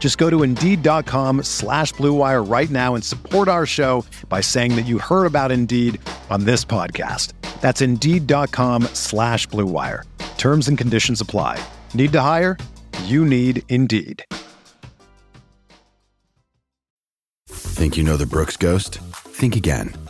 Just go to Indeed.com slash BlueWire right now and support our show by saying that you heard about Indeed on this podcast. That's Indeed.com slash BlueWire. Terms and conditions apply. Need to hire? You need Indeed. Think you know the Brooks Ghost? Think again.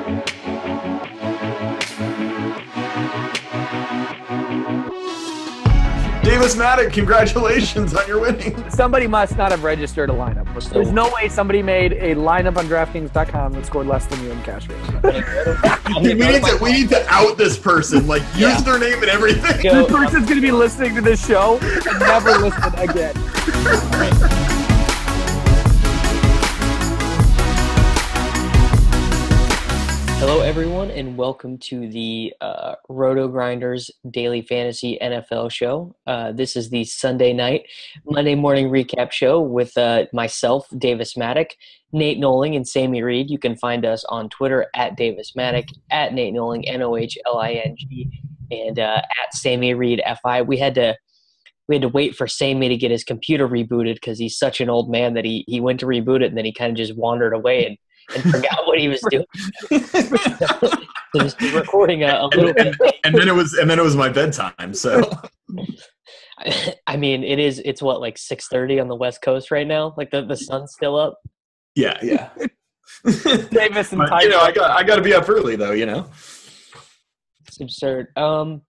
Davis Mattek, congratulations on your winning. Somebody must not have registered a lineup. There's no way somebody made a lineup on DraftKings.com that scored less than you in cash games. we, need to, we need to out this person, like use Yeah. their name and everything. Go, this person's going to be listening to this show and never listen again. Hello, everyone, and welcome to the uh, RotoGrinders Daily Fantasy NFL Show. Uh, this is the Sunday night, Monday morning recap show with uh, myself, Davis Mattek, Nate Nohling, and Sammy Reid. You can find us on Twitter at Davis Mattek, at Nate Nohling, N O H L I N G, and uh, at Sammy Reid Fi. We had to we had to wait for Sammy to get his computer rebooted because he's such an old man that he he went to reboot it and then he kind of just wandered away and, and forgot what he was doing. so just recording a, a little bit. and then it was and then it was my bedtime. So I mean, it is. It's what like six thirty on the West Coast right now. Like the, the sun's still up. yeah, yeah. Davis and But, you know, I got I got to be up early though. You know. It's absurd. Um,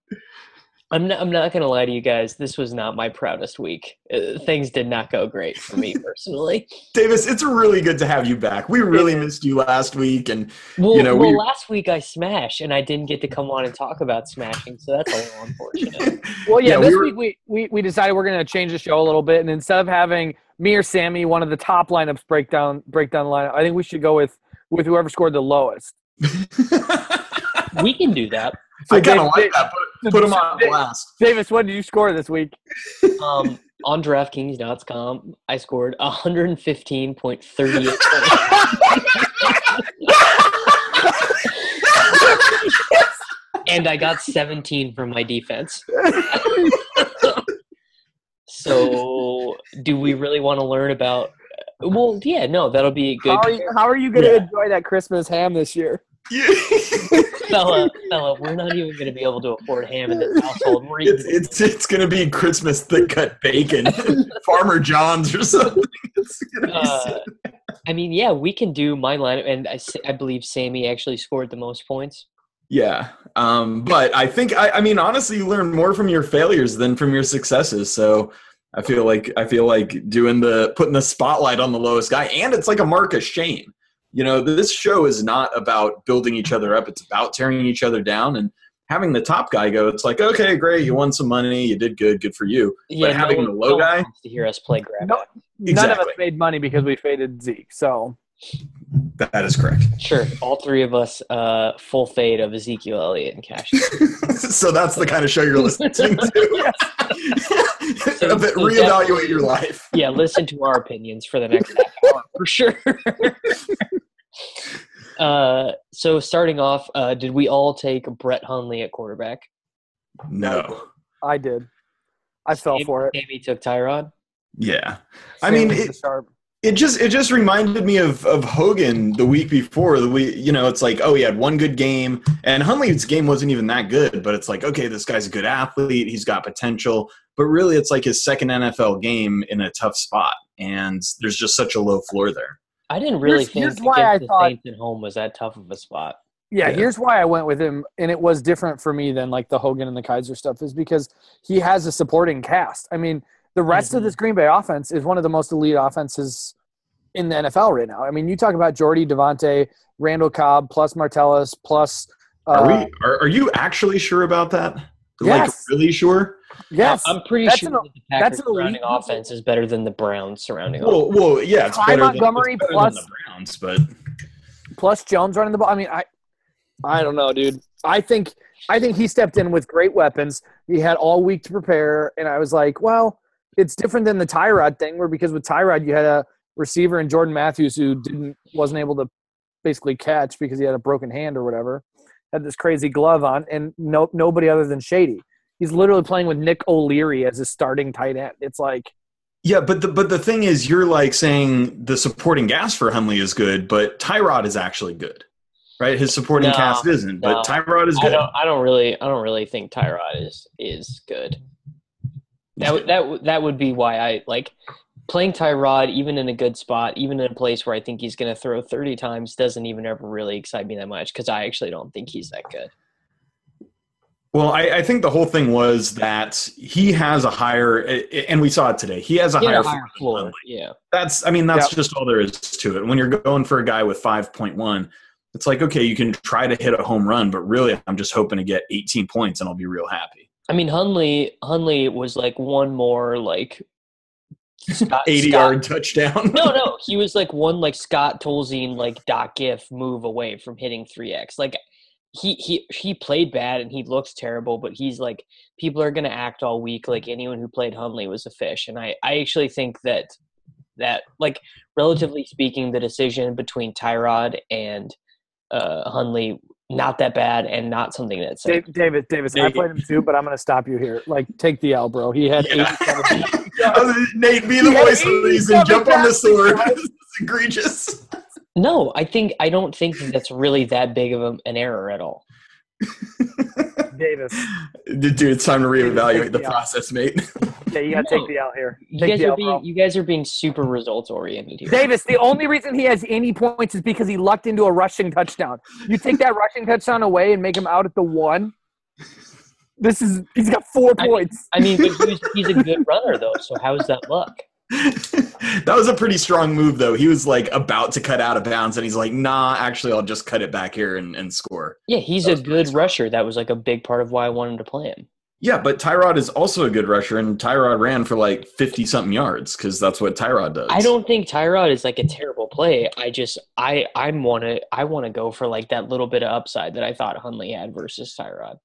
I'm not. I'm not gonna lie to you guys. This was not my proudest week. Uh, things did not go great for me personally. Davis, it's really good to have you back. We really missed you last week, and Well, You know, well, we- last week I smashed and I didn't get to come on and talk about smashing, so that's a little unfortunate. Well, yeah, Yeah, we this were- week we, we, we decided we're going to change the show a little bit, and instead of having me or Sammy, one of the top lineups break down break down the lineup, I think we should go with with whoever scored the lowest. we can do that. So I kind of like that. Put, put him on blast. Davis, what did you score this week? Um, on DraftKings.com, I scored 115.38 and I got 17 from my defense. so, do we really want to learn about? Well, yeah, no, that'll be good. How are you, how are you going to Yeah. enjoy that Christmas ham this year? fella, fella, we're not even going to be able to afford ham in this household. It's it's it's gonna be Christmas thick cut bacon, Farmer John's or something. Uh. I mean, yeah, we can do my lineup, and I, I believe Sammy actually scored the most points. Yeah, um, but I think I, I mean honestly, you learn more from your failures than from your successes. So I feel like I feel like doing the putting the spotlight on the lowest guy, and it's like a mark of shame. You know, this show is not about building each other up; it's about tearing each other down. And having the top guy go, it's like, okay, great, you won some money, you did good, good for you. Yeah, having no the one- low no guy- wants to hear us play grab. No, none of us made money because we faded Zeke. So That is correct. Sure, all three of us uh, full fade of Ezekiel Elliott and Cash. so that's the kind of show you're listening to. a bit, so reevaluate your life. yeah, listen to our opinions for the next hour for sure. uh, so starting off, uh, did we all take Brett Hundley at quarterback? No. I did. I fell Sammy- for it. Sammy took Tyrod. Yeah. I mean, Same it- sharp. It just it just reminded me of of Hogan the week before the week you know it's like oh he had one good game and Hundley's game wasn't even that good but it's like okay this guy's a good athlete he's got potential but really it's like his second NFL game in a tough spot and there's just such a low floor there. I didn't really Here's- think here's why I the thought- Saints at home was that tough of a spot. Yeah, Yeah. here's why I went with him, and it was different for me than like the Hogan and the Kaiser stuff, is because he has a supporting cast. I mean, the rest of Mhm. this Green Bay offense is one of the most elite offenses in the NFL right now. I mean, you talk about Jordy, Davante, Randall Cobb, plus Martellus, plus. Uh, Are we are, are you actually sure about that? Like Yes. really sure? Yes, I'm pretty That's sure an- that the that's Packers an elite surrounding defense. offense is better than the Browns surrounding offense. Well, well, yeah, it's Ty better, Montgomery than, it's better plus- than the Browns, but plus Jones running the ball. I mean, I, I don't know, dude. I think I think he stepped in with great weapons. He had all week to prepare, and I was like, well, it's different than the Tyrod thing, where because with Tyrod you had a receiver in Jordan Matthews who didn't wasn't able to basically catch because he had a broken hand or whatever, had this crazy glove on, and no nobody other than Shady. He's literally playing with Nick O'Leary as his starting tight end. It's like Yeah, but the but the thing is, you're like saying the supporting cast for Hundley is good, but Tyrod is actually good, right? His supporting No, cast isn't, but no. Tyrod is I good. don't. I don't really. I don't really think Tyrod is is good. That would that that would be why I like playing Tyrod, even in a good spot, even in a place where I think he's going to throw thirty times, doesn't even ever really excite me that much because I actually don't think he's that good. Well, I, I think the whole thing was that he has a higher, and we saw it today. He has a He higher, a higher floor. floor. Yeah. That's, I mean, that's Yep. just all there is to it. When you're going for a guy with five point one, it's like okay, you can try to hit a home run, but really, I'm just hoping to get 18 points, and I'll be real happy. I mean, Hundley Hundley was like one more like Scott, 80 Scott- yard touchdown. No, no, he was like one like Scott Tolzien like Doc Giff move away from hitting three X. Like he he he played bad and he looks terrible, but he's like people are gonna act all week like anyone who played Hundley was a fish. And I I actually think that that like relatively speaking, the decision between Tyrod and uh Hundley not that bad and not something that's Da- David Davis. I played him too, but I'm going to stop you here. Like, take the L, bro. He had Yeah. 87 Nate, be the He voice of reason. 87 Jump on the sword. this is egregious. no, I think I don't think that's really that big of a, an error at all. Davis. Dude, it's time to reevaluate the Yeah. process, mate. Yeah, you got to take the L here. You guys the are L, being bro. you guys are being super results oriented here. Davis, the only reason he has any points is because he lucked into a rushing touchdown. You take that rushing touchdown away and make him out at the one. This is he's got four I mean- points. I mean, but he's, he's a good runner though. So how is that luck? That was a pretty strong move, though. He was like about to cut out of bounds, and he's like, "Nah, actually, I'll just cut it back here and, and score." Yeah, he's That a good rusher. That was like a big part of why I wanted to play him. Yeah, but Tyrod is also a good rusher, and Tyrod ran for like fifty something yards because that's what Tyrod does. I don't think Tyrod is like a terrible play. I just I I want to I want to go for like that little bit of upside that I thought Hundley had versus Tyrod.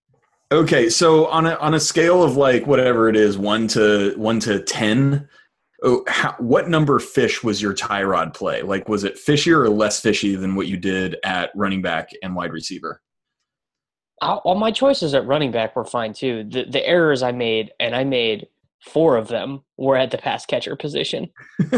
Okay, so on a on a scale of like whatever it is, one to one to ten, oh, how, what number fish was your Tyrod play? Like, was it fishier or less fishy than what you did at running back and wide receiver? All all my choices at running back were fine too. The the errors I made, and I made four of them, were at the pass catcher position.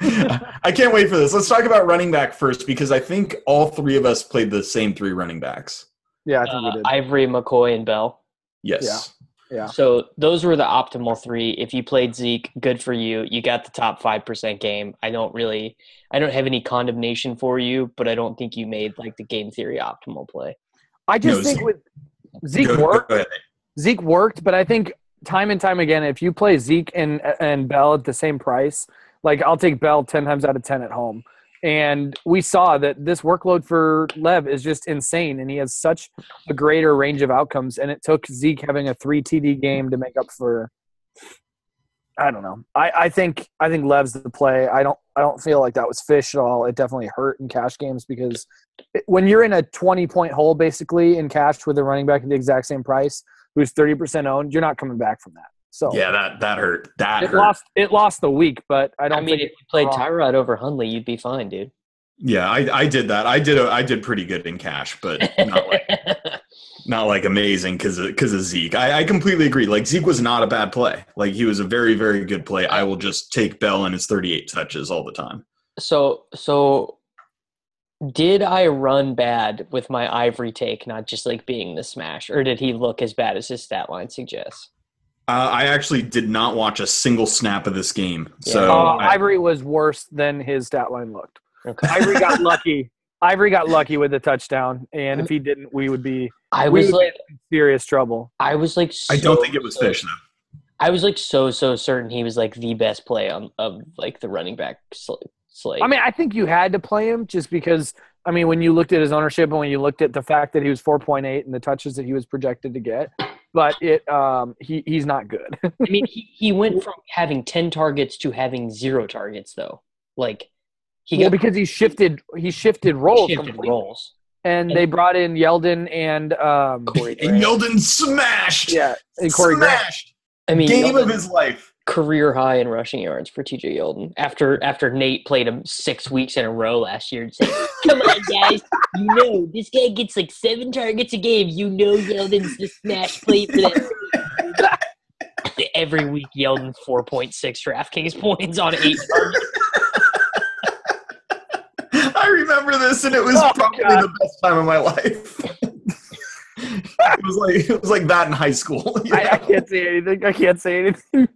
I can't wait for this. Let's talk about running back first because I think all three of us played the same three running backs. Yeah, I think we Uh, did. Ivory, McCoy, and Bell. Yes. Yeah. So those were the optimal three. If you played Zeke, good for you. You got the top five percent game. I don't really, I don't have any condemnation for you, but I don't think you made like the game theory optimal play. I just No, think Zeke- with Zeke Go- go worked. ahead. Zeke worked, but I think time and time again, if you play Zeke and and Bell at the same price, like I'll take Bell ten times out of ten at home. And we saw that this workload for Lev is just insane, and he has such a greater range of outcomes. And it took Zeke having a three TD game to make up for. I don't know. I, I think I think Lev's the play. I don't I don't feel like that was fish at all. It definitely hurt in cash games because it- when you're in a 20 point hole basically in cash with a running back at the exact same price who's 30% owned, you're not coming back from that. So Yeah, that that hurt. That it hurt. lost it lost the week, but I I, don't mean, think if you played. Tyrod over Hundley, you'd be fine, dude. Yeah, I, I did that. I did a, I did pretty good in cash, but not like not like amazing because of, because of Zeke. I, I completely agree. Like Zeke was not a bad play. Like he was a very very good play. I will just take Bell and his 38 touches all the time. So so did I run bad with my ivory take, not just like being the smash, or did he look as bad as his stat line suggests? Uh, I actually did not watch a single snap of this game, Yeah. so Uh, I- Ivory was worse than his stat line looked. Okay. Ivory got lucky. Ivory got lucky with the touchdown, and if he didn't, we would be I was like in serious trouble. I was like I don't think it was so- fish though. I was like so so certain he was like the best play on of like the running back slate. I mean, I think you had to play him just because. I mean, when you looked at his ownership and when you looked at the fact that he was 4.8 and the touches that he was projected to get, but it um he he's not good. I mean, he, he went from having ten targets to having zero targets though. Like he well, got because he shifted he shifted roles shifted roles. and they brought in Yeldon and um Corey And Yeldon smashed. yeah and Corey Grant. smashed. I mean, Game Yeldon- of his life. career high in rushing yards for TJ Yeldon after after Nate played him six weeks in a row last year. And said, Come on, guys, you know this guy gets like seven targets a game. You know Yeldon's the smash play for that. Every week, Yeldon four point six DraftKings points on eight targets. I remember this, and it was Oh, probably God. the best time of my life. it was like it was like that in high school. I, I can't say anything. I can't say anything.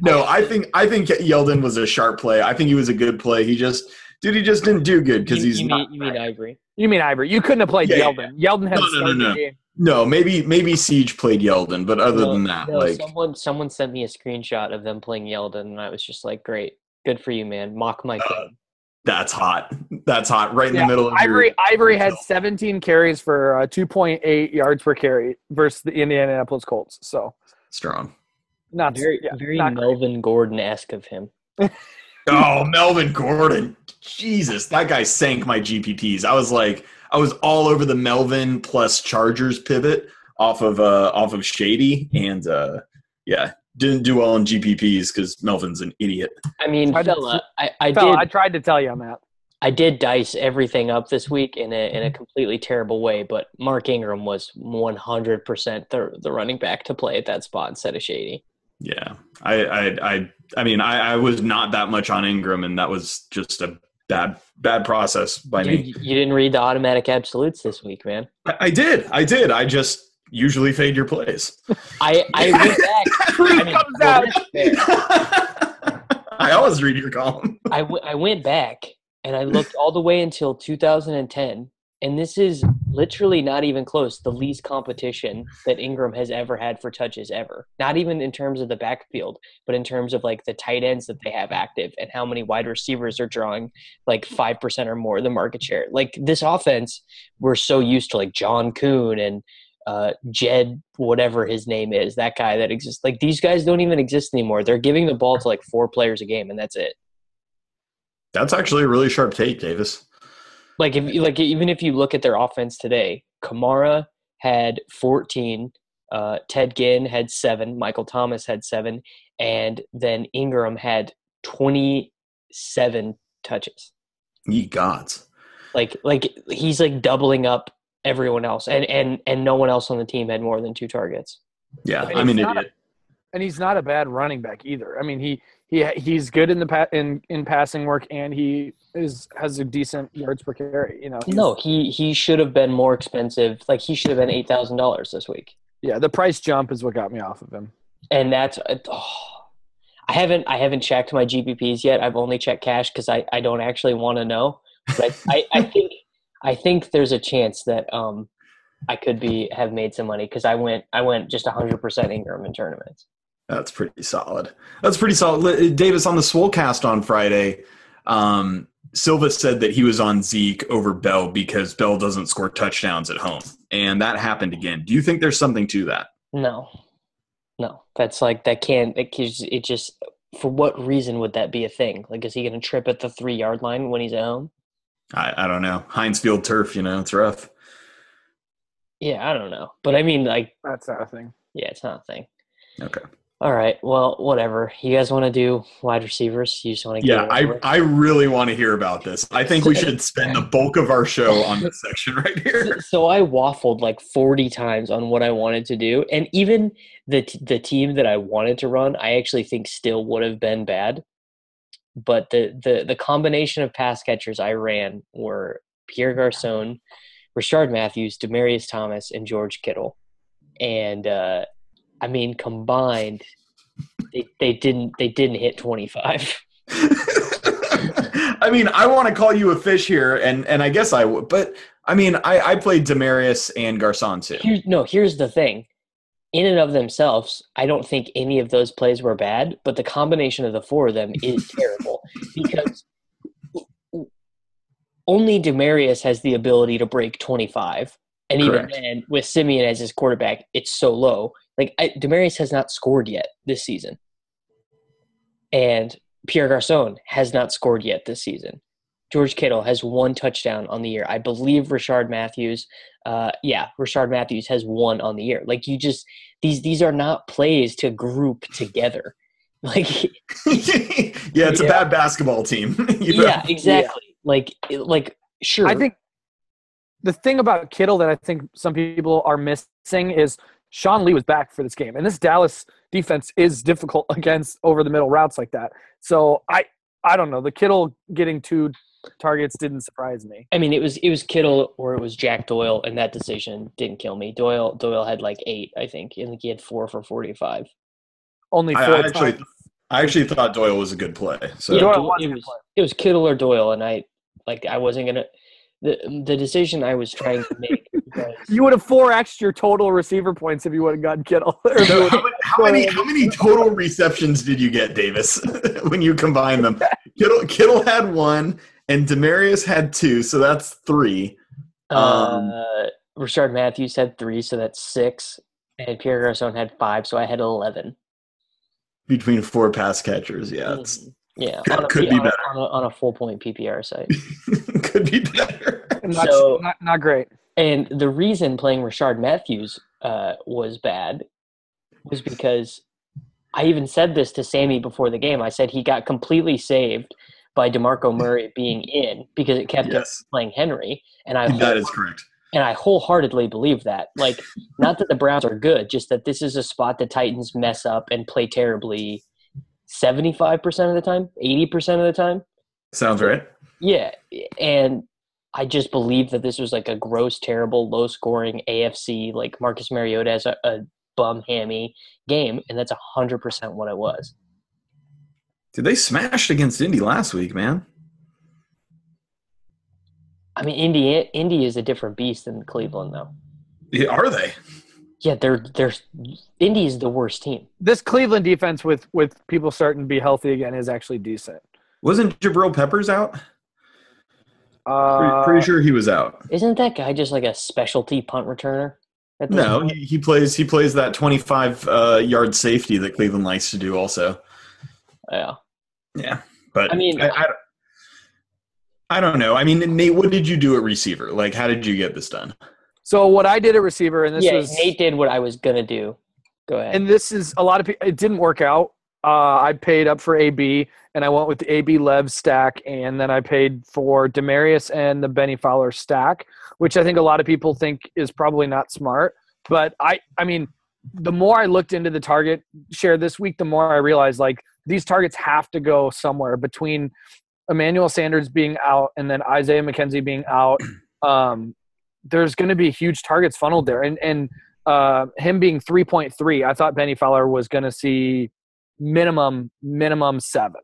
no, I think I think Yeldon was a sharp play. I think he was a good play. He just dude, he just didn't do good because he's you not. mean, you mean I agree? You mean Ivory? You couldn't have played Yeah, yeah, Yeldon. Yeldon had No, no, no, no. game. no, maybe maybe Siege played Yeldon, but other No, than that, no, like someone someone sent me a screenshot of them playing Yeldon, and I was just like, "Great, good for you, man. Mock my Uh, that's hot. That's hot. Right in Yeah, the middle of Ivory your, Ivory had 17 carries for uh, 2.8 yards per carry versus the Indianapolis Colts. So strong. not Very yeah, very not. Melvin Gordon esque of him. Oh, Melvin Gordon. Jesus, that guy sank my GPPs. I was like, I was all over the Melvin plus Chargers pivot off of uh off of Shady, and uh yeah, didn't do well in GPPs because Melvin's an idiot. I mean, Tried to- fella, I, I Fella, did I tried to tell you on that. I did dice everything up this week in a in a completely terrible way, but Mark Ingram was one hundred percent the the running back to play at that spot instead of Shady. Yeah, I I I, I mean, I, I was not that much on Ingram, and that was just a bad bad process by me. you didn't read the automatic absolutes this week, man. I, I did, I did. I just usually fade your plays. I I went back. I mean, comes out. I always read your column. I, w- I went back and I looked all the way until 2010, and this is literally not even close. The least competition that Ingram has ever had for touches ever. Not even in terms of the backfield, but in terms of like the tight ends that they have active and how many wide receivers are drawing like five percent or more of the market share. Like this offense, we're so used to like John Kuhn and uh, Jed, whatever his name is, that guy that exists. Like these guys don't even exist anymore. They're giving the ball to like four players a game, and that's it. That's actually a really sharp take, Davis. Like if like even if you look at their offense today, Kamara had 14, uh, Ted Ginn had seven, Michael Thomas had seven, and then Ingram had 27 touches. Ye gods. Like like he's like doubling up everyone else, and and and no one else on the team had more than two targets. Yeah, I mean, I'm an it's not idiot. and he's not a bad running back either. I mean, he he he's good in the pa- in in passing work, and he is has a decent yards per carry. You know, No, he he should have been more expensive. Like he should have been eight thousand dollars this week. yeah, the price jump is what got me off of him. and that's oh, I haven't I haven't checked my GPPs yet. I've only checked cash because I, I don't actually want to know. But I, I think I think there's a chance that um I could be have made some money because I went I went just 100 percent Ingram in tournaments. That's pretty solid. That's pretty solid. Davis on the Swolecast on Friday. Um, Silva said that he was on Zeke over Bell because Bell doesn't score touchdowns at home, and that happened again. Do you think there's something to that? No, no, that's like that can't it, just- it just for what reason would that be a thing? Like, is he going to trip at the three yard line when he's at home? I, I don't know. Heinz Field turf, you know, it's rough. Yeah, I don't know, but I mean, like, That's not a thing. yeah, it's not a thing. Okay. All right. Well, whatever. You guys want to do wide receivers? You just want to Yeah, I, I really want to hear about this. I think we should spend the bulk of our show on this section right here. so I waffled like 40 times on what I wanted to do, and even the t- the team that I wanted to run, I actually think still would have been bad. But the the the combination of pass catchers I ran were Pierre Garcon, Rishard Matthews, Demaryius Thomas, and George Kittle, and uh, I mean combined, they, they didn't they didn't hit 25. I mean, I want to call you a fish here, and and I guess I would, but I mean, I I played Demaryius and Garcon too. Here's, no, here's the thing. In and of themselves, I don't think any of those plays were bad, but the combination of the four of them is terrible because only Demaryius has the ability to break 25. And Correct. even then, with Siemian as his quarterback, it's so low. Like I, Demaryius has not scored yet this season, and Pierre Garcon has not scored yet this season. George Kittle has one touchdown on the year. I believe Rishard Matthews, uh, yeah, Rishard Matthews has one on the year. Like you just these these are not plays to group together. Like yeah, it's a bad basketball team. you know? yeah, exactly. Like like sure. I think the thing about Kittle that I think some people are missing is Sean Lee was back for this game, and this Dallas defense is difficult against over the middle routes like that. So I I don't know. The Kittle getting two targets didn't surprise me. I mean, it was it was Kittle or it was Jack Doyle, and that decision didn't kill me. Doyle Doyle had like eight, I think. I think he had four for forty five. Only four I actually, times. I actually thought Doyle was a good play. So Yeah. Doyle it, was good play. it was Kittle or Doyle, and I like I wasn't gonna the the decision I was trying to make. Was, You would have four extra total receiver points if you would have gotten Kittle. Or if you So how, many, how many how many total receptions did you get, Davis, when you combine them? Kittle Kittle had one, and Demaryius had two, so that's three. Um, uh, Rishard Matthews had three, so that's six, and Pierre Garcon had five, so I had eleven. between four pass catchers. Yeah, it's, Mhm. Yeah, Could- on a, could be on a- on a, on a full point PPR site. could be better. not, So- not, not great. And the reason playing Rishard Matthews uh, was bad was because I even said this to Sammy before the game. I said he got completely saved by DeMarco Murray being in because it kept him Yes, playing Henry, and I that is correct. and I wholeheartedly believe that. Like, not that the Browns are good, just that this is a spot the Titans mess up and play terribly seventy-five percent of the time, eighty percent of the time. Sounds right. Yeah, and I just believe that this was like a gross, terrible, low-scoring AFC like Marcus Mariota as a, a bum hammy game, and that's hundred percent what it was. Did they smashed against Indy last week, man. I mean, Indy Indy is a different beast than Cleveland, though. Yeah, Are they? Yeah, they're they're Indy is the worst team. This Cleveland defense with with people starting to be healthy again is actually decent. Wasn't Jabril Peppers out? Uh, Pretty, pretty sure he was out. Isn't that guy just like a specialty punt returner? No, he, he plays. He plays that twenty-five uh, yard safety that Cleveland likes to do. Also, yeah. yeah. But I mean- I, I, I don't know. I mean, Nate, what did you do at receiver? Like, how did you get this done? So what I did at receiver, and this yeah, was Nate did what I was gonna do. Go ahead. and this is a lot of people. It didn't work out. Uh, I paid up for AB, and I went with the AB Lev stack, and then I paid for Demaryius and the Bennie Fowler stack, which I think a lot of people think is probably not smart. But I, I mean, the more I looked into the target share this week, the more I realized like these targets have to go somewhere between Emmanuel Sanders being out and then Isaiah McKenzie being out. Um, there's going to be huge targets funneled there, and and uh, him being 3.3, I thought Bennie Fowler was going to see minimum minimum seven,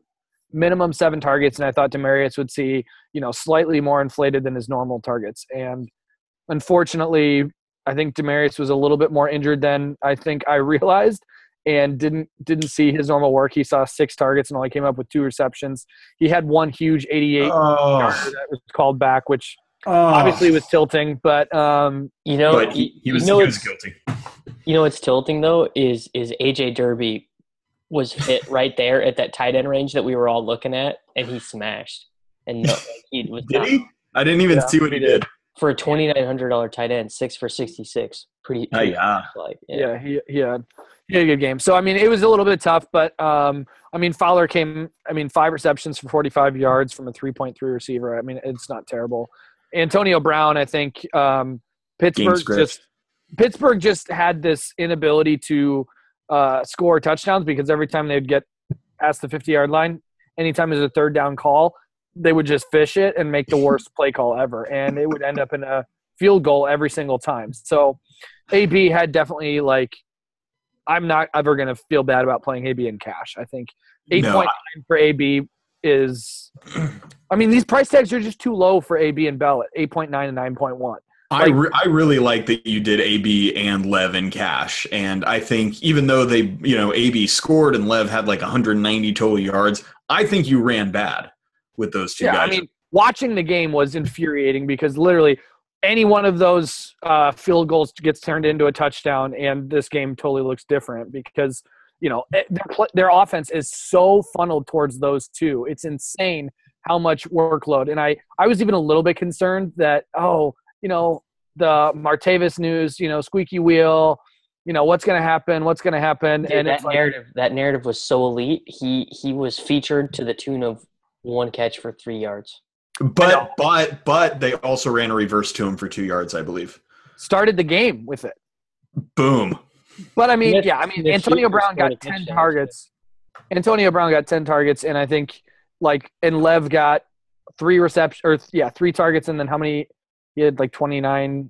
minimum seven targets, and I thought Demaryius would see you know slightly more inflated than his normal targets. And unfortunately, I think Demaryius was a little bit more injured than I think I realized, and didn't didn't see his normal work. He saw six targets and only came up with two receptions. He had one huge 88 Oh, that was called back, which oh. obviously was tilting, but um, you know, but he, he was, you know he was guilty. You know what's tilting though is is AJ Derby was hit right there at that tight end range that we were all looking at, and he smashed. And no, he was Did not, he? I didn't even see what he he did. did. for a twenty nine hundred dollar tight end, six for sixty six. Pretty, Oh, yeah. like Yeah, he he had he had a good game. So I mean, it was a little bit tough, but um, I mean, Fowler came. I mean, five receptions for 45 yards from a 3.3 receiver. I mean, it's not terrible. Antonio Brown, I think um, Pittsburgh just Pittsburgh just had this inability to uh, score touchdowns because every time they'd get past the 50 yard line, anytime there's a third down call, they would just fish it and make the worst play call ever, and it would end up in a field goal every single time. So AB had definitely like I'm not ever going to feel bad about playing AB in cash. I think 8.9 No, for AB is I mean these price tags are just too low for AB and Bell at 8.9 and 9.1. I, re- I really like that you did AB and Lev in cash, and I think even though they, you know, AB scored and Lev had like 190 total yards, I think you ran bad with those two Yeah, guys. I mean watching the game was infuriating because literally any one of those uh, field goals gets turned into a touchdown and this game totally looks different because you know eh, their their offense is so funneled towards those two. It's insane how much workload. And I I was even a little bit concerned that oh you know the Martavis news you know squeaky wheel you know what's going to happen what's going to happen Dude, and that like, narrative that narrative was so elite. He he was featured to the tune of one catch for three yards. but but but they also ran a reverse to him for two yards, I believe. started the game with it. Boom. But I mean, Smith- yeah, I mean, Smith Antonio Brown got ten touchdown, targets. Antonio Brown got ten targets, and I think like and Lev got three receptions or yeah, three targets, and then how many? He had like 29,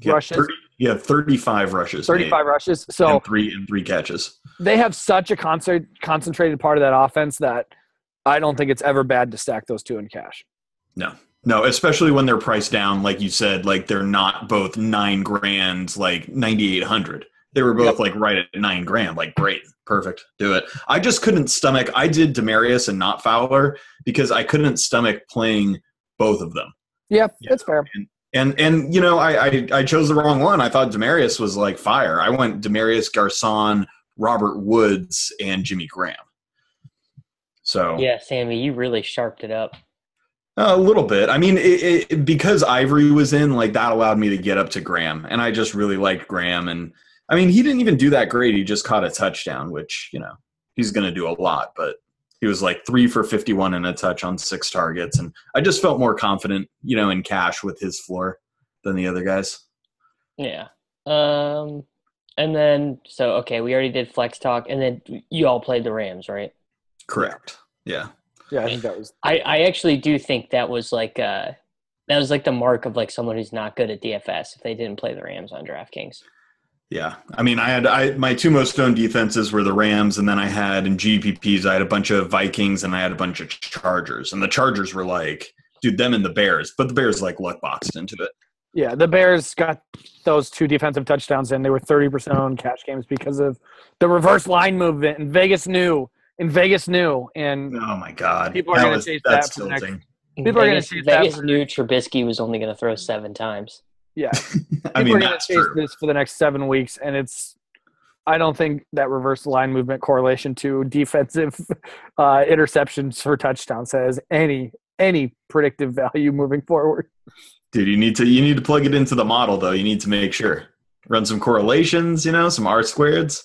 He had Rushes? 30 yeah, 35 rushes. 35 made, rushes. So and three and three catches. they have such a concert, concentrated part of that offense that I don't think it's ever bad to stack those two in cash. No. No, especially when they're priced down, like you said, like they're not both nine grand, like ninety eight hundred. They were both like right at nine grand. Like great, perfect, do it. I just couldn't stomach. I did Demaryius and not Fowler because I couldn't stomach playing both of them. Yeah, Yeah. that's fair. And and you know, I, I I chose the wrong one. I thought Demaryius was like fire. I went Demaryius Garcon, Robert Woods, and Jimmy Graham. So Yeah, Sammy, you really sharped it up. a little bit. I mean, it, it, because Ivory was in, like that allowed me to get up to Graham, and I just really liked Graham. And I mean, he didn't even do that great. He just caught a touchdown, which you know he's going to do a lot. But he was like three for fifty-one and a touch on six targets, and I just felt more confident, you know, in cash with his floor than the other guys. Yeah. Um and then so okay, we already did flex talk and then you all played the Rams, right? Correct. Yeah. Yeah, I think that was. I, I actually do think that was like uh that was like the mark of like someone who's not good at DFS if they didn't play the Rams on DraftKings. Yeah, I mean, I had I my two most owned defenses were the Rams, and then I had in GPPs I had a bunch of Vikings, and I had a bunch of Chargers, and the Chargers were like, dude, them and the Bears, but the Bears like luck boxed into it. Yeah, the Bears got those two defensive touchdowns and They were 30% on cash games because of the reverse line movement. And Vegas knew. And Vegas knew. And Oh my god, People are gonna was- chase that's that for the next- tilting. People are gonna Vegas, chase that Vegas knew Trubisky was only going to throw seven times. Yeah, I people mean, are gonna chase true. this for the next seven weeks. And it's, I don't think that reverse line movement correlation to defensive uh, interceptions for touchdowns has any any predictive value moving forward. Dude, you need to you need to plug it into the model though. You need to make sure run some correlations, you know, some R squareds.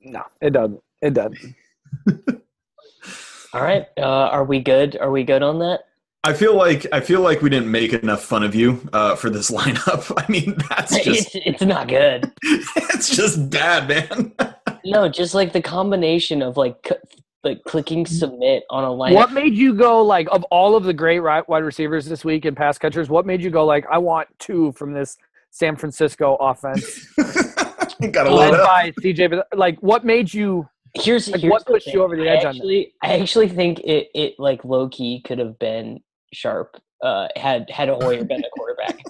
No, it doesn't. It doesn't. All right, uh, are we good? Are we good on that? I feel like I feel like we didn't make enough fun of you uh, for this lineup. I mean, that's just it's, it's not good. it's just bad, man. No, just like the combination of like c- like clicking submit on a line. What made you go like of all of the great ri- wide receivers this week and pass catchers? What made you go like I want two from this San Francisco offense Gotta led load by CJ? Like what made you? Here's, Like, here's what pushed you over the I edge on that? actually, I actually think it, it like low key could have been sharp. Uh, had had Hoyer been the quarterback.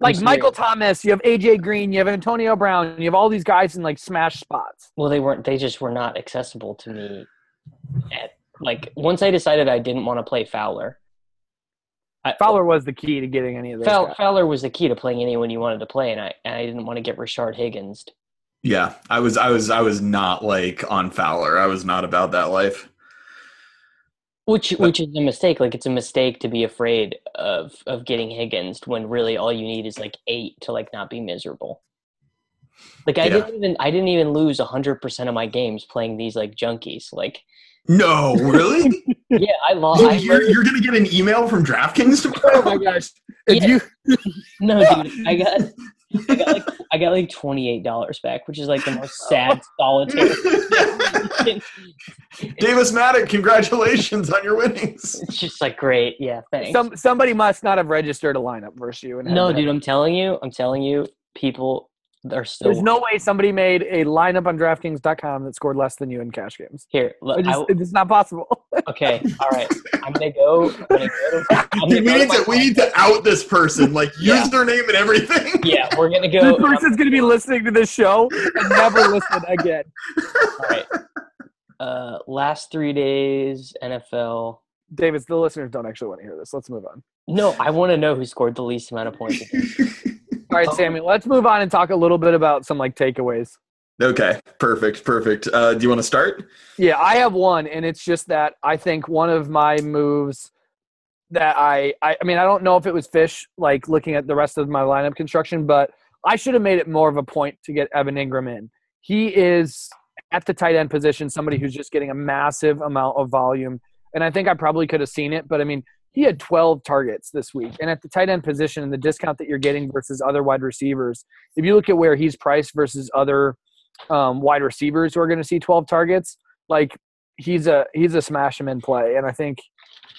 Like Michael serious. Thomas, you have AJ Green, you have Antonio Brown, you have all these guys in like smash spots. Well, they weren't. They just were not accessible to me. At like once I decided I didn't want to play Fowler. I, Fowler was the key to getting any of those. Fow- guys. Fowler was the key to playing anyone you wanted to play, and I and I didn't want to get Rashard Higgins. Yeah, I was I was I was not like on Fowler. I was not about that life. Which which is a mistake. Like it's a mistake to be afraid of of getting Higgins when really all you need is like eight to like not be miserable. Like I Yeah. didn't even I didn't even lose hundred percent of my games playing these like junkies. Like No, really? yeah, I lost. Dude, I you're, you're gonna get an email from DraftKings tomorrow. Oh my gosh! If Yeah. you no, dude, I got I got like I got like twenty eight dollars back, which is like the most sad solitary. Davis Mattek, congratulations on your winnings. It's just like great, yeah, thanks. some somebody must not have registered a lineup versus you. And no, that. dude, I'm telling you, I'm telling you, people are still There's no way somebody made a lineup on DraftKings.com that scored less than you in cash games. here. Look, It just, I- it's not possible. okay, all right. I'm gonna go. I'm gonna go to. I'm gonna we go need my to we need to out this person, like Yeah. username and everything. Yeah, we're gonna go. this person's going to be listening to this show and never listen again. all right. Uh, last three days, NFL. Davis, the listeners don't actually want to hear this. Let's move on. No, I want to know who scored the least amount of points. All right, Sammy, let's move on and talk a little bit about some like takeaways. Okay, perfect, perfect. Uh, do you want to start? Yeah, I have one, and it's just that I think one of my moves that I, I, I mean, I don't know if it was fish, like looking at the rest of my lineup construction, but I should have made it more of a point to get Evan Engram in. He is at the tight end position, somebody who's just getting a massive amount of volume, and I think I probably could have seen it, but I mean, he had 12 targets this week, and at the tight end position, and the discount that you're getting versus other wide receivers, if you look at where he's priced versus other um, wide receivers who are going to see 12 targets, like he's a he's a smash him in play, and I think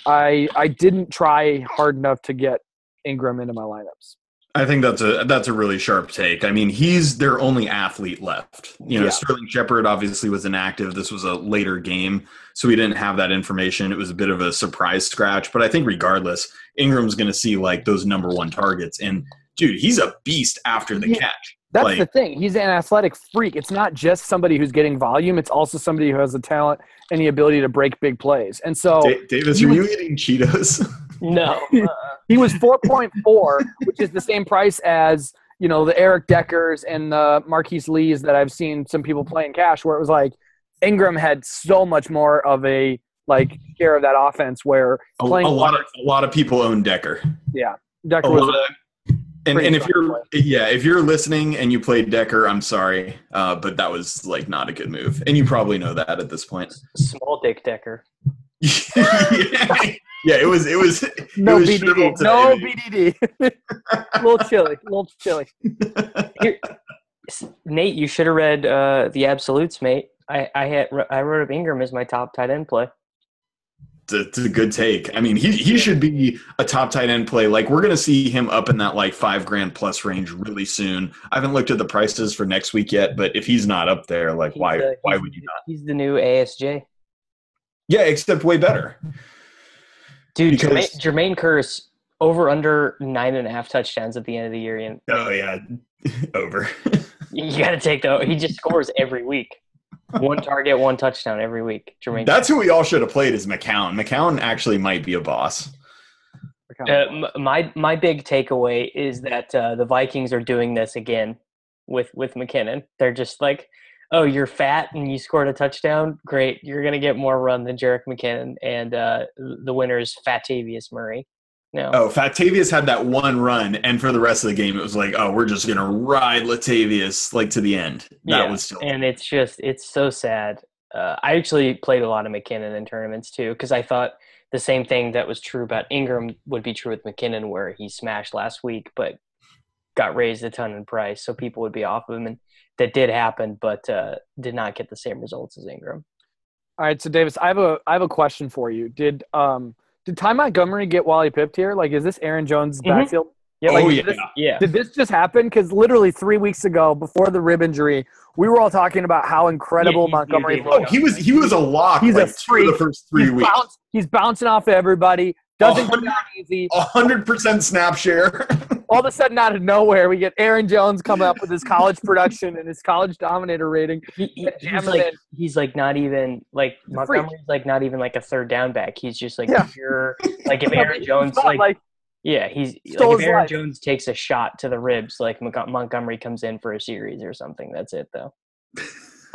I I didn't try hard enough to get Engram into my lineups. I think that's a that's a really sharp take. I mean, he's their only athlete left. You know, Yeah. Sterling Shepard obviously was inactive. This was a later game, so we didn't have that information. It was a bit of a surprise scratch, but I think regardless, Engram's going to see like those number one targets. And dude, he's a beast after the Yeah. catch. That's Like- the thing. He's an athletic freak. It's not just somebody who's getting volume. It's also somebody who has the talent and the ability to break big plays. And so Da- Davis, he are was- you eating Cheetos? No, he was 4.4, which is the same price as you know the Eric Deckers and the Marqise Lees that I've seen some people play in cash, where it was like Engram had so much more of a like share of that offense. Where a, a lot of a lot of people own Decker. Yeah, Decker A was lot of- and, and if you're yeah, if you're listening and you played Decker, I'm sorry, uh, but that was like not a good move, and you probably know that at this point. small dick Decker. yeah, yeah, it was it was no it was BDD, no today, BDD. a little chilly, a little chilly. Here, Nate, you should have read uh, the absolutes, mate. I I had I wrote up Engram as my top tight end play. It's a, good take. I mean, he he should be a top tight end play. Like we're gonna see him up in that like five grand plus range really soon. I haven't looked at the prices for next week yet, but if he's not up there, like He's why the- why would you not? He's the new ASJ. Yeah, except way better. Dude, Because- Jermaine, Jermaine Kearse over under nine and a half touchdowns at the end of the year. And Oh yeah, over. you got to take the. He just scores every week. One target, one touchdown every week. Jermaine. That's who we all should have played is McCown. McCown actually might be a boss. Uh, my my big takeaway is that uh, the Vikings are doing this again with with McKinnon. They're just like, oh, you're fat and you scored a touchdown. Great, you're gonna get more run than Jerick McKinnon, and uh, the winner is Fatavius Murray. No, Oh, Fatavius had that one run, and for the rest of the game, it was like, oh, we're just gonna ride Latavius like to the end. That Yeah, was still and it's just it's so sad. Uh, I actually played a lot of McKinnon in tournaments too because I thought the same thing that was true about Ingram would be true with McKinnon, where he smashed last week, but got raised a ton in price, so people would be off of him, and that did happen, but uh, did not get the same results as Ingram. All right, so Davis, I have a I have a question for you. Did um did Ty Montgomery get Wally pipped here? Like, is this Aaron Jones' Mhm. backfield? Yeah, oh yeah, did this, Yeah, did this just happen? Because literally three weeks ago, before the rib injury, we were all talking about how incredible Yeah, he's Montgomery the- oh he was he was a lock. He's a like two of freak. the first three he's, weeks. bounce, he's bouncing off everybody. Doesn't come down easy. A hundred percent snap share. All of a sudden, out of nowhere, we get Aaron Jones coming up with his college production and his college dominator rating. he, he- he's like he's like not even like He's a freak. Montgomery's like not even like a third down back. He's just like Yeah. pure like if Aaron Jones like like Yeah, he's like if Aaron life. Jones takes a shot to the ribs, like Montgomery comes in for a series or something. That's it, though.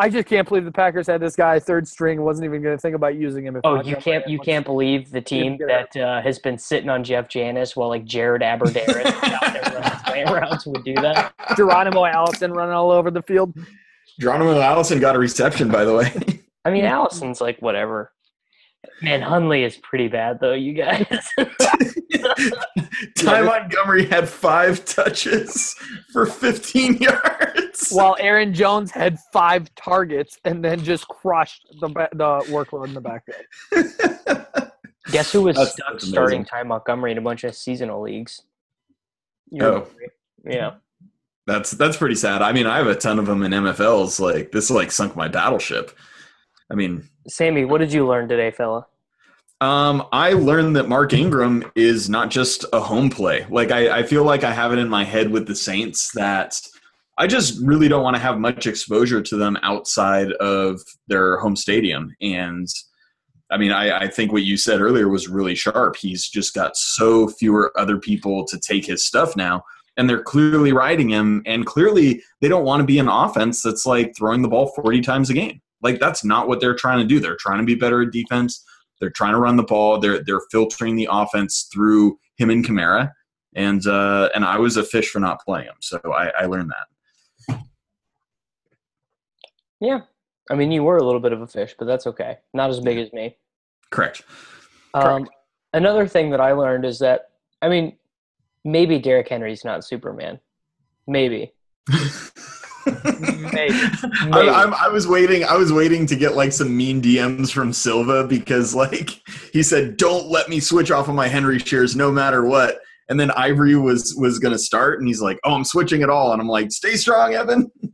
I just can't believe the Packers had this guy third string. Wasn't even going to think about using him. If Oh, you can't you can't believe the team that uh, has been sitting on Jeff Janis while like Jared Abbrederis out there running slant routes would do that. Geronimo Allison running all over the field. Geronimo Allison got a reception, by the way. I mean, Allison's like whatever. Man, Hundley is pretty bad though, you guys. Ty Montgomery had five touches for 15 yards. While Aaron Jones had five targets and then just crushed the the workload in the backfield. Guess who was That's- stuck that's starting. Ty Montgomery in a bunch of seasonal leagues? You Oh. yeah. That's that's pretty sad. I mean, I have a ton of them in MFLs. Like this, like sunk my battleship. I mean, Sammy, what did you learn today, fella? Um, I learned that Mark Ingram is not just a home play. Like I, I feel like I have it in my head with the Saints that I just really don't want to have much exposure to them outside of their home stadium. And I mean, I, I think what you said earlier was really sharp. He's just got so fewer other people to take his stuff now. And they're clearly riding him, and clearly they don't want to be an offense that's like throwing the ball 40 times a game. Like that's not what they're trying to do. They're trying to be better at defense. They're trying to run the ball. They're they're filtering the offense through him and Kamara, and uh, and I was a fish for not playing him. So I, I learned that. Yeah. I mean, you were a little bit of a fish, but that's okay. Not as big as me. Correct. Um, another thing that I learned is that, I mean, maybe Derrick Henry's not Superman. Maybe. Maybe. I, I'm, I was waiting. I was waiting to get like some mean DMs from Silva because like he said, "Don't let me switch off of my Henry shares no matter what." And then Ivory was was going to start, and he's like, "Oh, I'm switching it all," and I'm like, "Stay strong, Evan."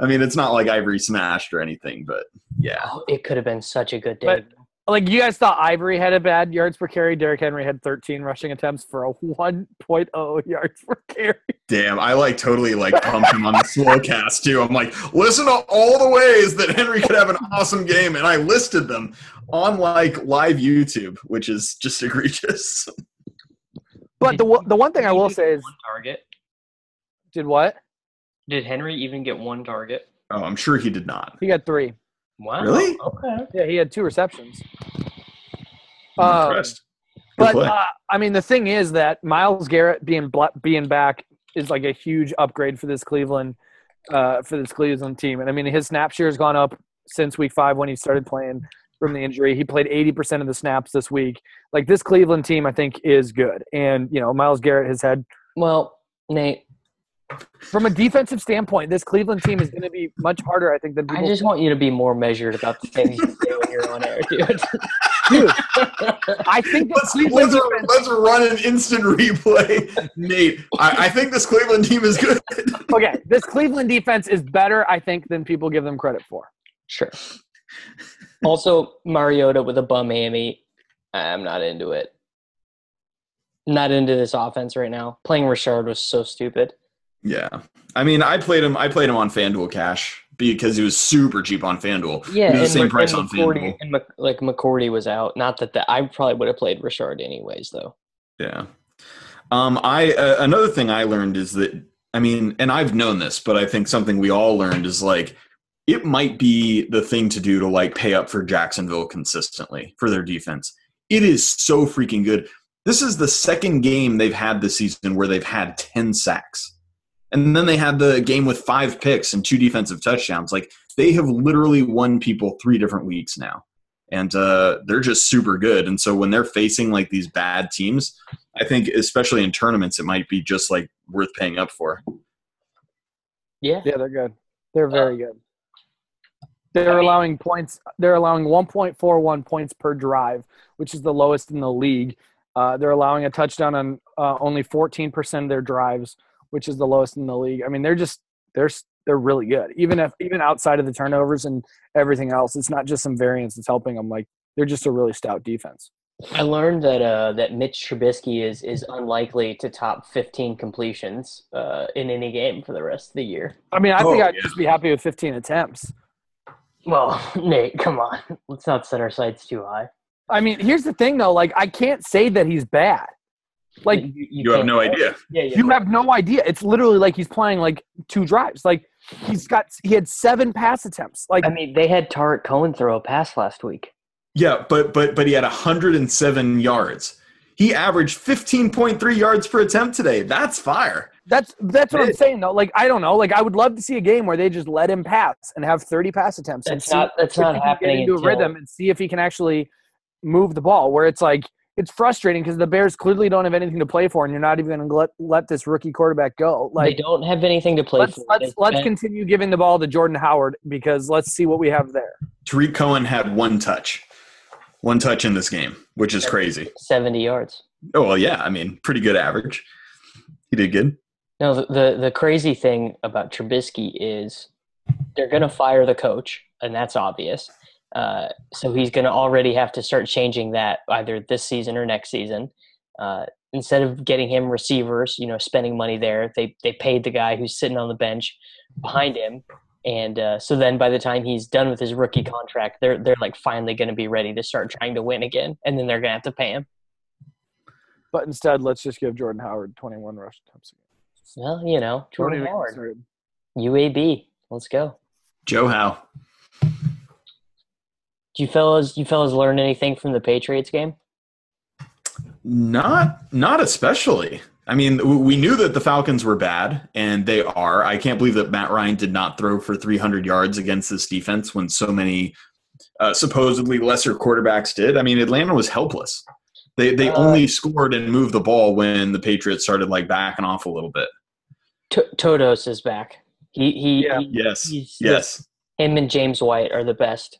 I mean, it's not like Ivory smashed or anything, but yeah. Oh, it could have been such a good day. But- Like you guys thought Ivory had a bad yards per carry. Derrick Henry had 13 rushing attempts for a 1.0 yards per carry. Damn, I like totally like pumped him on the slow cast too. I'm like, listen to all the ways that Henry could have an awesome game, and I listed them on like live YouTube, which is just egregious. But the one- the one thing I will say is, one target. did what? Did Henry even get one target? Oh, I'm sure he did not. He got three. Wow. Really? Okay. Yeah, he had two receptions. I'm Um, impressed. Good But uh, I mean, the thing is that Myles Garrett being bla- being back is like a huge upgrade for this Cleveland uh, for this Cleveland team. And I mean, his snap share has gone up since week five when he started playing from the injury. He played eighty percent of the snaps this week. Like this Cleveland team, I think is good. And you know, Myles Garrett has had Well, Nate, from a defensive standpoint, this Cleveland team is going to be much harder, I think, than people. I just want you to be more measured about the things you say when you're on air, dude. Dude, I think Let's, let's, defense, let's run an instant replay, Nate. I, I think this Cleveland team is good. okay, this Cleveland defense is better, I think, than people give them credit for. Sure. Also, Mariota with a bum hammy. I'm not into it. Not into this offense right now. Playing Richard was so stupid. Yeah, I mean, I played him. I played him on FanDuel Cash because he was super cheap on FanDuel. Yeah, was the same Mc- price on McCourty, FanDuel. and Mc, like McCourty was out. Not that I probably would have played Richard anyways, though. Yeah. Um, I uh, another thing I learned is that I mean, and I've known this, but I think something we all learned is like it might be the thing to do to like pay up for Jacksonville consistently for their defense. It is so freaking good. This is the second game they've had this season where they've had 10 sacks. And then they had the game with five picks and two defensive touchdowns. Like they have literally won people three different weeks now. And uh, they're just super good. And so when they're facing like these bad teams, I think especially in tournaments, it might be just like worth paying up for. Yeah. Yeah, they're good. They're very good. They're I mean- allowing points. They're allowing 1.41 points per drive, which is the lowest in the league. Uh, they're allowing a touchdown on uh, only 14% of their drives, which is the lowest in the league. I mean, they're just they're they're really good. Even if even outside of the turnovers and everything else, it's not just some variance that's helping them. Like they're just a really stout defense. I learned that uh, that Mitch Trubisky is is unlikely to top 15 completions uh, in any game for the rest of the year. I mean, I Oh, think I'd yeah. just be happy with 15 attempts. Well, Nate, come on. Let's not set our sights too high. I mean, here's the thing though. Like, I can't say that he's bad. Like you, You have can't- no idea. Yeah, yeah. you have no idea. It's literally like he's playing like two drives. Like he's got he had seven pass attempts. Like I mean, they had Tarik Cohen throw a pass last week. Yeah, but but but he had 107 yards. He averaged 15.3 yards per attempt today. That's fire. that's that's what I'm saying though. Like I don't know. Like I would love to see a game where they just let him pass and have 30 pass attempts. and That's see not that's not he happening Get into until a rhythm and see if he can actually move the ball. Where it's like it's frustrating because the Bears clearly don't have anything to play for, and you're not even going to let let this rookie quarterback go. they Like don't have anything to play let's for. let's let's spent- continue giving the ball to Jordan Howard because let's see what we have there. Tarik Cohen had one touch, one touch in this game, which is crazy. 70 yards. Oh well, yeah. I mean, pretty good average. He did good. No, the, the the crazy thing about Trubisky is they're going to fire the coach, and that's obvious. Uh, so he's going to already have to start changing that either this season or next season. Uh, instead of getting him receivers, you know, spending money there, they they paid the guy who's sitting on the bench behind him, and uh, so then by the time he's done with his rookie contract, they're they're like finally going to be ready to start trying to win again, and then they're going to have to pay him. But instead, let's just give Jordan Howard 21 rush attempts. Well, you know, Jordan Howard. UAB, let's go. Joe Howe. Do you fellas, you fellas learn anything from the Patriots game? Not not especially. I mean, we knew that the Falcons were bad, and they are. I can't believe that Matt Ryan did not throw for 300 yards against this defense when so many uh, supposedly lesser quarterbacks did. I mean, Atlanta was helpless. They they Uh, only scored and moved the ball when the Patriots started like backing off a little bit. T- Todos is back. He he, Yeah. he- Yes, he's- yes. Him and James White are the best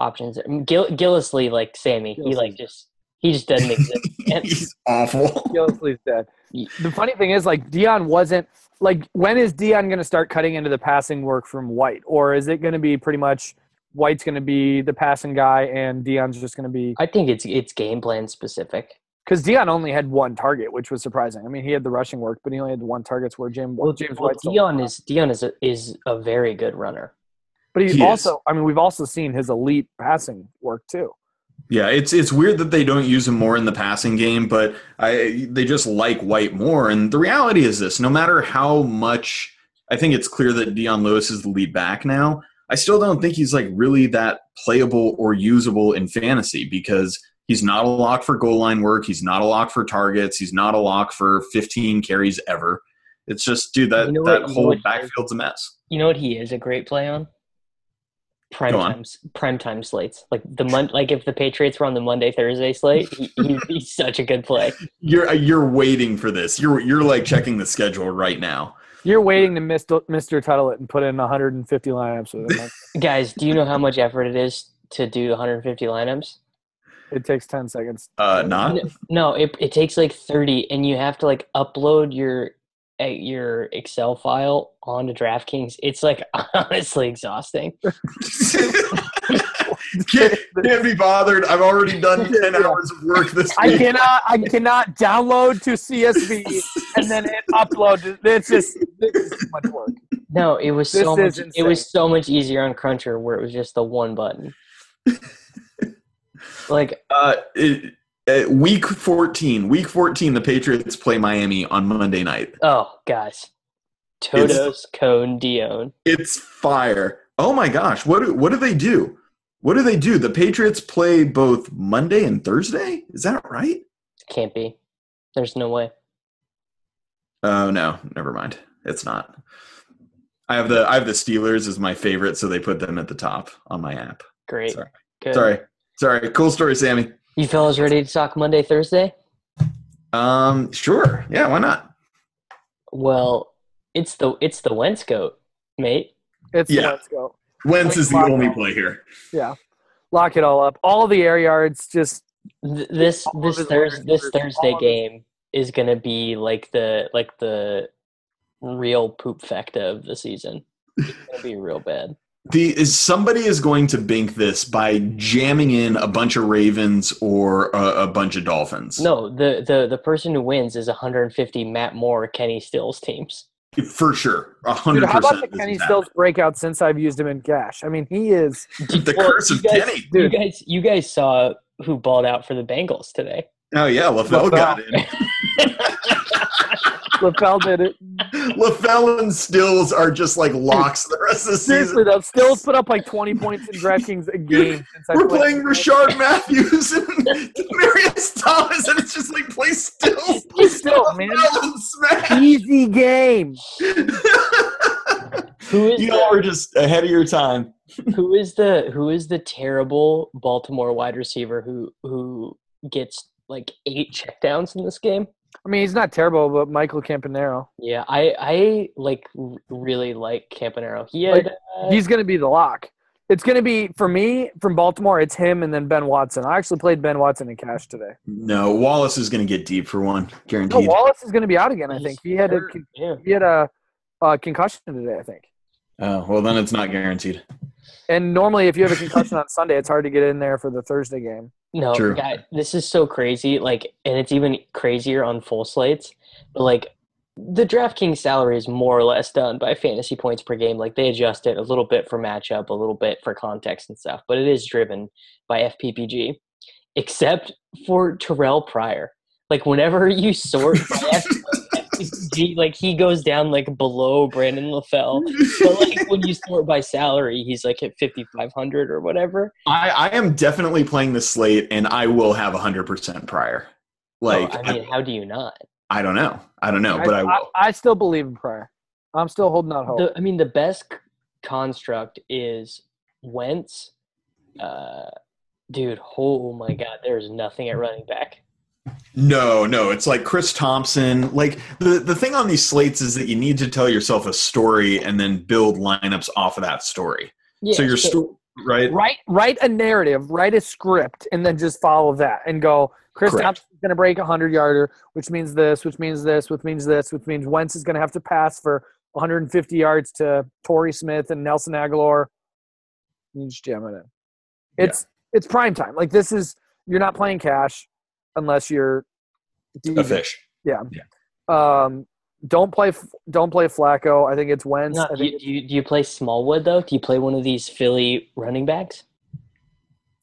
options. Gil- Gillislee, like Sammy, he like just he just doesn't exist. And- He's awful. Gillislee's dead. The funny thing is, like Dion wasn't like when is Dion going to start cutting into the passing work from White, or is it going to be pretty much White's going to be the passing guy and Dion's just going to be I think it's it's game plan specific. because Dion only had one target, which was surprising. I mean, he had the rushing work, but he only had one targets where James Well, James well, White. Dion is Dion is a, is a very good runner. But he's He is. also. I mean, we've also seen his elite passing work too. Yeah, it's it's weird that they don't use him more in the passing game, but I they just like White more. And the reality is this: no matter how much I think it's clear that Dion Lewis is the lead back now, I still don't think he's like really that playable or usable in fantasy because he's not a lock for goal line work. He's not a lock for targets. He's not a lock for 15 carries ever. It's just, dude, that You know that what- you know whole what he is? backfield's a mess. You know what he is a great play on? Prime Go on. time, prime time slates. Like the month like if the Patriots were on the Monday Thursday slate, he, would be such a good play. You're you're waiting for this. You're you're like checking the schedule right now. You're waiting to Mr. Mr. Tuttle it and put in 150 lineups with him. Guys, do you know how much effort it is to do 150 lineups? it takes 10 seconds. Uh, not. No, no, it, it takes like 30, and you have to like upload your uh, your Excel file onto DraftKings. It's like honestly exhausting. can't, can't be bothered. I've already done 10 hours of work this week. I cannot I cannot download to CSV and then hit upload. It's just it's too much work. No, it was This so is much. It was so much easier on Cruncher, where it was just the one button. like Uh, it, uh, week 14. Week 14, the Patriots play Miami on Monday night. Oh, guys. Todos Cone Dion. It's fire. Oh my gosh. What do, what do they do? What do they do? The Patriots play both Monday and Thursday? Is that right? Can't be. There's no way. Oh no, never mind. It's not. I have the I have the Steelers as my favorite, so they put them at the top on my app. Great. Sorry. Good. Sorry. Sorry. Cool story, Sammy. You fellas ready to talk Monday, Thursday? Um, sure. Yeah, why not? Well, it's the it's the Wentz goat, mate. It's Yeah. let's go. Wentz is the Lock only play here. Yeah. Lock it all up. All the air yards just Th- This this his Thurs this Thursday all of his- game is gonna be like the like the real poop fecta of the season. It's gonna be real bad. The is somebody is going to bank this by jamming in a bunch of Ravens or a, a bunch of Dolphins. No, the the the person who wins is 150 Matt Moore Kenny Stills teams. for sure, hundred Dude, how about the Kenny Stills breakout since I've used him in cash? I mean, he is. The Well, curse of guys- Kenny. You guys, you guys saw who balled out for the Bengals today. Oh yeah, LaFell got in. LaFell did it. LaFell and Stills are just like locks the rest of the Seriously season. though, Stills put up like 20 points in DraftKings a game. Since We're played. playing Rishard Matthews and Demaryius Thomas, and it's just like play Stills, Play Stills, man. Smash. Easy game. Who is you the, all were just ahead of your time. who is the who is the terrible Baltimore wide receiver who who gets like eight checkdowns in this game? I mean, he's not terrible, but Michael Campanaro. Yeah, I I like really like Campanero. He had uh, He's going to be the lock. It's going to be for me from Baltimore. It's him and then Ben Watson. I actually played Ben Watson in cash today. No, Wallace is going to get deep for one, No, guaranteed. Wallace is going to be out again. I think he had a he had a, a concussion today. I think. oh, well, then it's not guaranteed. And normally, if you have a concussion on Sunday, it's hard to get in there for the Thursday game. No, True. guy, this is so crazy. Like, and it's even crazier on full slates. But like, the DraftKings salary is more or less done by fantasy points per game. Like, they adjust it a little bit for matchup, a little bit for context and stuff. But it is driven by FPPG, except for Terrell Pryor. Like, whenever you sort by FPPG, like he goes down like below Brandon LaFell. But like when you sort by salary, he's like at fifty five hundred or whatever. I, I am definitely playing the slate, and I will have 100% Pryor. Like, Oh, I mean, how do you not? I, don't know. I don't know, but I will. I, still believe in Pryor. I'm still holding out hope. The, I mean, the best c- construct is Wentz. Uh, dude, oh my God, there's nothing at running back. No, no, it's like Chris Thompson. Like the the thing on these slates is that you need to tell yourself a story and then build lineups off of that story. Yeah, so your story, right? write write a narrative, write a script, and then just follow that and go. Chris Correct. Thompson's going to break a hundred yarder, which means this, which means this, which means this, which means Wentz is going to have to pass for 150 yards to Torrey Smith and Nelson Agholor. You just jam it in. It's it's prime time. Like this is you're not playing cash unless you're A fish. Um, don't play don't play Flacco. I think it's Wentz. No, I do, you, think do, you, do you play Smallwood though? Do you play one of these Philly running backs?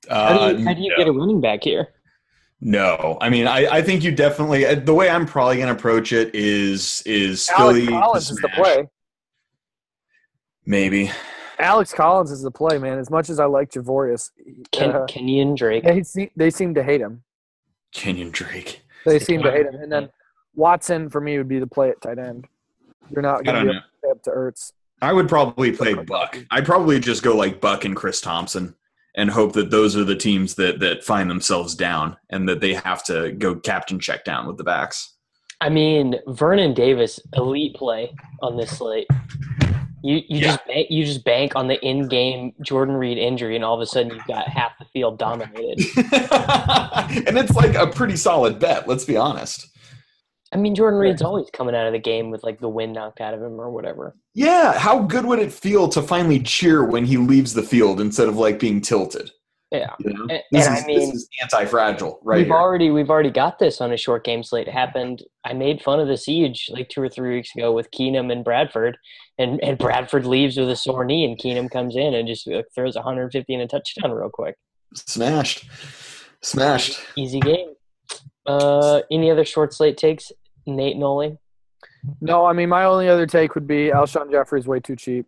How do Uh, you, how do you no. get a running back here? No, I mean, I, I think you definitely. uh, The way I'm probably going to approach it is is Alex Philly Collins is the play. Maybe. Alex Collins is the play, man. As much as I like Javorius, Ken, uh, Kenyon Drake. they seem they seem to hate him. Kenyon Drake. They seem to hate him. And then Watson for me would be the play at tight end. You're not going to don't be know. able to stay up to Ertz. I would probably play Buck. I'd probably just go like Buck and Chris Thompson and hope that those are the teams that that find themselves down and that they have to go captain check down with the backs. I mean, Vernon Davis, elite play on this slate. You you Yeah. just bank, you just bank on the in-game Jordan Reed injury, and all of a sudden you've got half the field dominated. and it's like a pretty solid bet, let's be honest. I mean, Jordan Reed's always coming out of the game with like the wind knocked out of him or whatever. Yeah, how good would it feel to finally cheer when he leaves the field instead of like being tilted? Yeah, You know? and, This, and is, I mean, this is anti-fragile right we've here. already we've already got this on a short game slate. It happened. I made fun of the siege like two or three weeks ago with Keenum and Bradford, and and Bradford leaves with a sore knee, and Keenum comes in and just like, throws 150 and a touchdown real quick. Smashed. Smashed. Easy game. Uh, any other short slate takes? Nate Nohling. No, I mean my only other take would be Alshon Jeffery's way too cheap.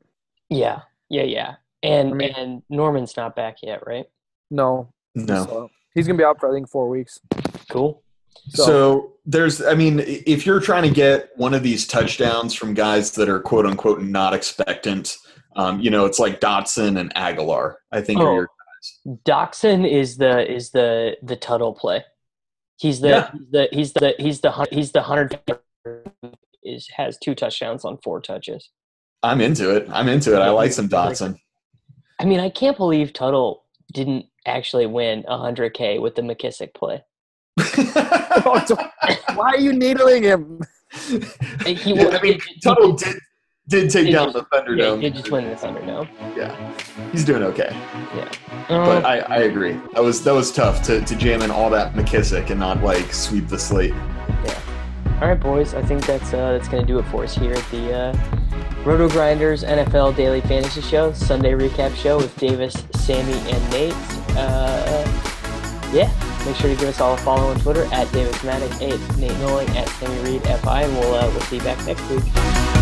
Yeah, yeah, yeah. And I mean- and Norman's not back yet, right? No, No. So, he's gonna be out for I think four weeks. Cool. So, So- there's, I mean, if you're trying to get one of these touchdowns from guys that are quote unquote not expectant, um, you know, it's like Doctson and Agholor. I think Oh. are your Doctson is the is the the Tuttle play. He's the Yeah. he's the he's the he's the hun- he's the hundred is has two touchdowns on four touches. I'm into it. I'm into it. I like some Doctson. I mean, I can't believe Tuttle didn't actually win hundred K with the McKissic play. Why are you needling him? He, Yeah, I mean, he- Tuttle did did take He down just- the Thunderdome. yeah, he just win the Thunderdome. Yeah, he's doing okay. Um, But I, I agree. That was that was tough to, to jam in all that McKissic and not like sweep the slate. All right, boys. I think that's uh, that's gonna do it for us here at the uh, RotoGrinders NFL Daily Fantasy Show, Sunday recap show with Davis, Sammy, and Nate. Uh, yeah, Make sure to give us all a follow on Twitter at Davis Mattek, at Nate Nohling, at Sammy Reid, FI, and we'll, uh, we'll see you back next week.